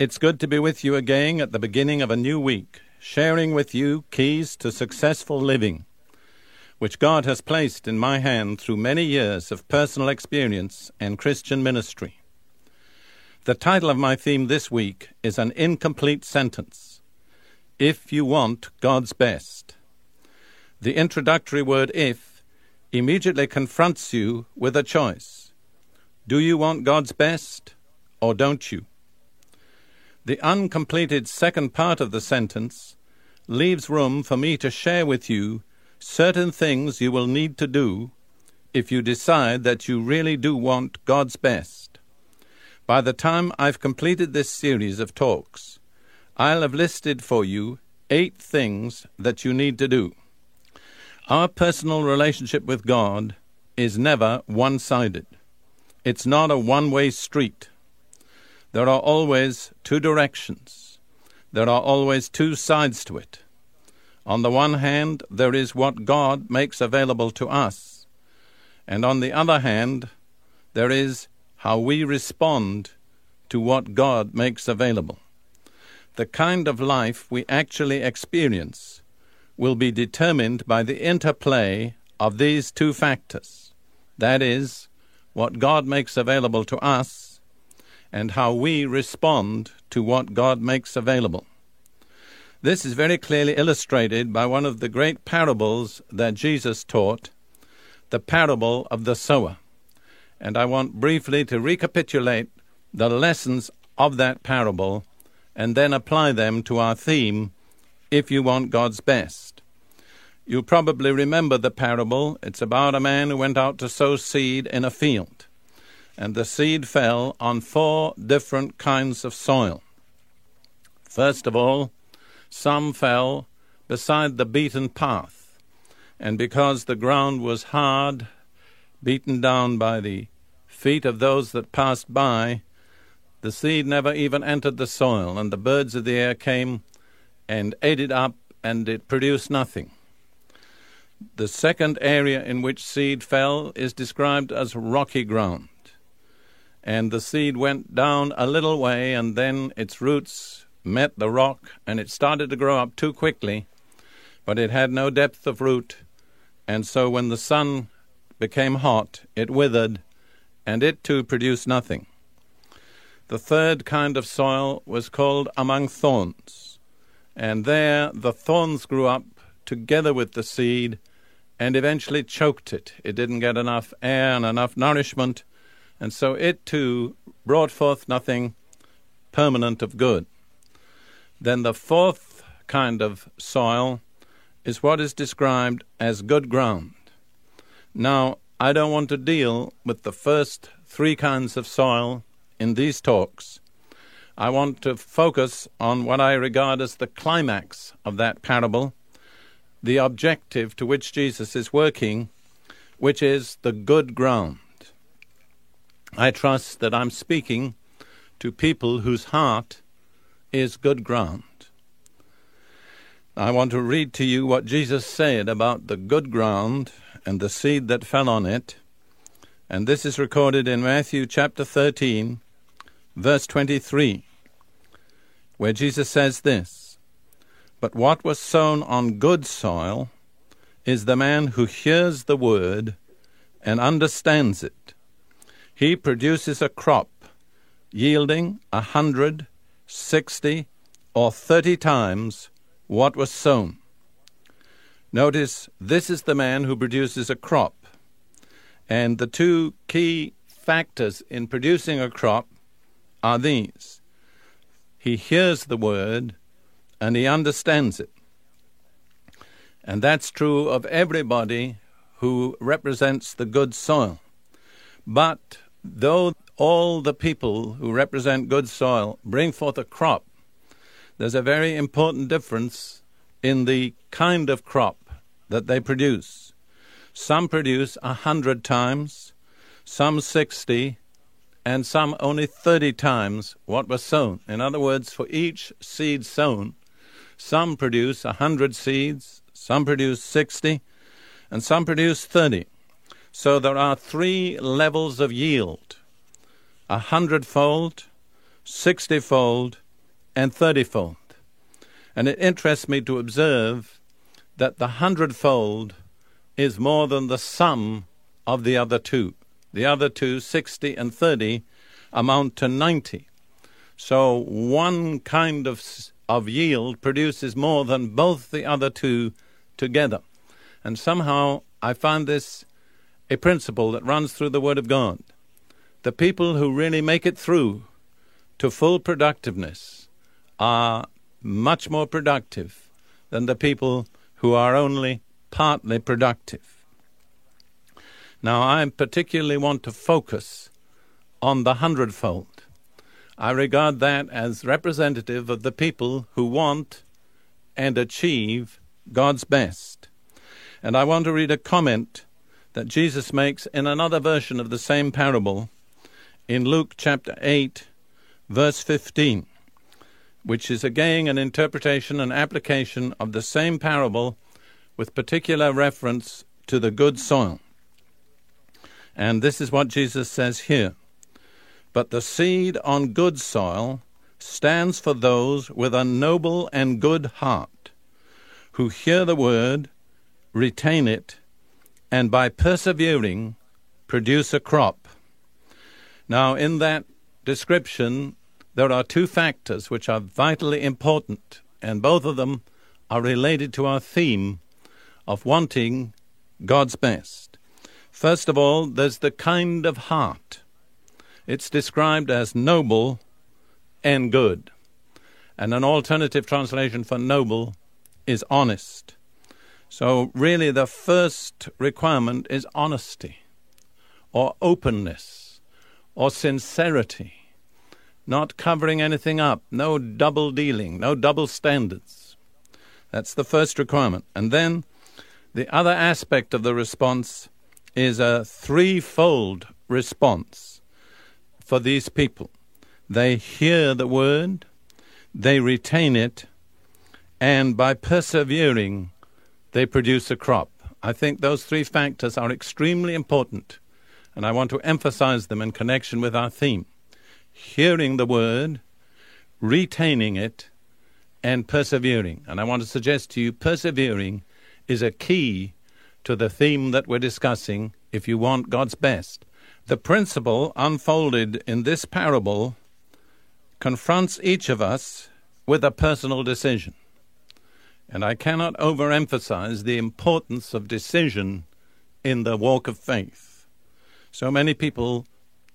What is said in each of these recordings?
It's good to be with you again at the beginning of a new week, sharing with you keys to successful living, which God has placed in my hand through many years of personal experience and Christian ministry. The title of my theme this week is An Incomplete Sentence If You Want God's Best. The introductory word if immediately confronts you with a choice. Do you want God's best or don't you? The uncompleted second part of the sentence leaves room for me to share with you certain things you will need to do if you decide that you really do want God's best. By the time I've completed this series of talks, I'll have listed for you eight things that you need to do. Our personal relationship with God is never one sided. It's not a one way street. There are always two directions. There are always two sides to it. On the one hand, there is what God makes available to us, and on the other hand, there is how we respond to what God makes available. The kind of life we actually experience will be determined by the interplay of these two factors that is, what God makes available to us and how we respond to what God makes available. This is very clearly illustrated by one of the great parables that Jesus taught, the parable of the sower. And I want briefly to recapitulate the lessons of that parable and then apply them to our theme, If You Want God's Best. You probably remember the parable. It's about a man who went out to sow seed in a field and the seed fell on four different kinds of soil. First of all, some fell beside the beaten path, and because the ground was hard, beaten down by the feet of those that passed by, the seed never even entered the soil, and the birds of the air came and ate it up, and it produced nothing. The second area in which seed fell is described as rocky ground and the seed went down a little way, and then its roots met the rock, and it started to grow up too quickly, but it had no depth of root, and so when the sun became hot, it withered, and it too produced nothing. The third kind of soil was called among thorns, and there the thorns grew up together with the seed and eventually choked it. It didn't get enough air and enough nourishment and so it too brought forth nothing permanent of good. Then the fourth kind of soil is what is described as good ground. Now, I don't want to deal with the first three kinds of soil in these talks. I want to focus on what I regard as the climax of that parable, the objective to which Jesus is working, which is the good ground. I trust that I'm speaking to people whose heart is good ground. I want to read to you what Jesus said about the good ground and the seed that fell on it. And this is recorded in Matthew chapter 13, verse 23, where Jesus says this But what was sown on good soil is the man who hears the word and understands it he produces a crop yielding a hundred, sixty, or thirty times what was sown. Notice this is the man who produces a crop. And the two key factors in producing a crop are these he hears the word and he understands it. And that's true of everybody who represents the good soil. But though all the people who represent good soil bring forth a crop, there's a very important difference in the kind of crop that they produce. Some produce a hundred times, some sixty, and some only thirty times what was sown. In other words, for each seed sown, some produce a hundred seeds, some produce sixty, and some produce thirty. So there are three levels of yield a hundredfold, sixtyfold, and thirtyfold. And it interests me to observe that the hundredfold is more than the sum of the other two. The other two, 60 and 30, amount to 90. So one kind of, of yield produces more than both the other two together. And somehow I find this a principle that runs through the Word of God. The people who really make it through to full productiveness are much more productive than the people who are only partly productive. Now, I particularly want to focus on the hundredfold. I regard that as representative of the people who want and achieve God's best. And I want to read a comment that Jesus makes in another version of the same parable in Luke chapter 8, verse 15, which is again an interpretation and application of the same parable with particular reference to the good soil. And this is what Jesus says here. But the seed on good soil stands for those with a noble and good heart, who hear the word, retain it, and by persevering produce a crop. Now, in that description, there are two factors which are vitally important, and both of them are related to our theme of wanting God's best. First of all, there's the kind of heart. It's described as noble and good. And an alternative translation for noble is honest. So, really, the first requirement is honesty, or openness, or sincerity, not covering anything up, no double dealing, no double standards. That's the first requirement. And then the other aspect of the response is a threefold response for these people. They hear the word, they retain it, and by persevering, they produce a crop. I think those three factors are extremely important, and I want to emphasize them in connection with our theme hearing the word, retaining it, and persevering. And I want to suggest to you persevering is a key to the theme that we're discussing if you want God's best. The principle unfolded in this parable confronts each of us with a personal decision. And I cannot overemphasize the importance of decision in the walk of faith. So many people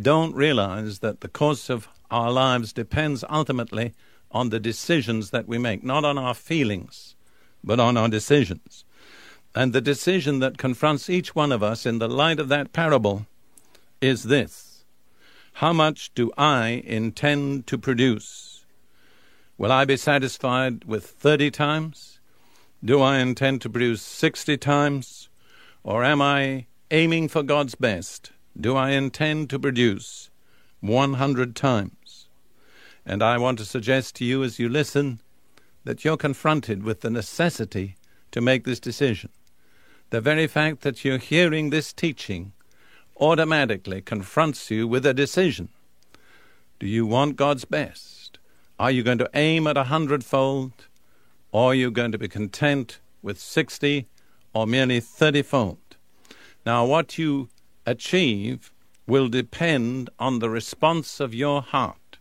don't realize that the course of our lives depends ultimately on the decisions that we make, not on our feelings, but on our decisions. And the decision that confronts each one of us in the light of that parable is this How much do I intend to produce? Will I be satisfied with 30 times? Do I intend to produce 60 times? Or am I aiming for God's best? Do I intend to produce 100 times? And I want to suggest to you as you listen that you're confronted with the necessity to make this decision. The very fact that you're hearing this teaching automatically confronts you with a decision. Do you want God's best? Are you going to aim at a hundredfold? Or you're going to be content with 60 or merely 30 fold. Now, what you achieve will depend on the response of your heart.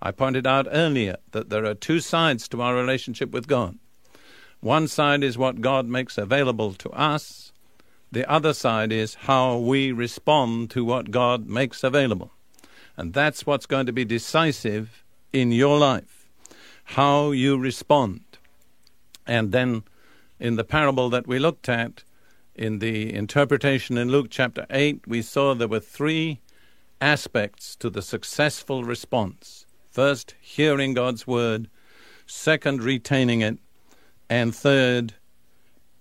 I pointed out earlier that there are two sides to our relationship with God. One side is what God makes available to us, the other side is how we respond to what God makes available. And that's what's going to be decisive in your life how you respond. And then in the parable that we looked at, in the interpretation in Luke chapter 8, we saw there were three aspects to the successful response. First, hearing God's word. Second, retaining it. And third,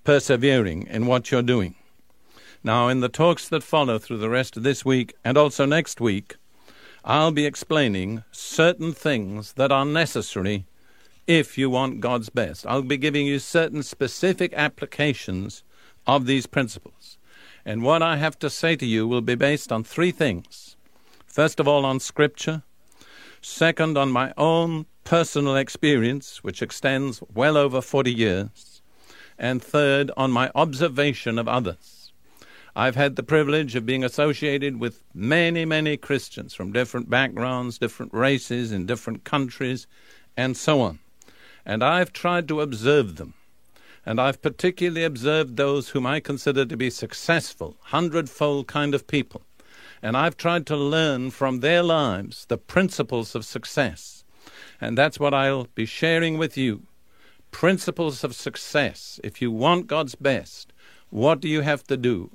persevering in what you're doing. Now, in the talks that follow through the rest of this week and also next week, I'll be explaining certain things that are necessary if you want God's best. I'll be giving you certain specific applications of these principles. And what I have to say to you will be based on three things. First of all, on Scripture. Second, on my own personal experience, which extends well over 40 years. And third, on my observation of others. I've had the privilege of being associated with many, many Christians from different backgrounds, different races, in different countries, and so on. And I've tried to observe them. And I've particularly observed those whom I consider to be successful, hundredfold kind of people. And I've tried to learn from their lives the principles of success. And that's what I'll be sharing with you. Principles of success. If you want God's best, what do you have to do?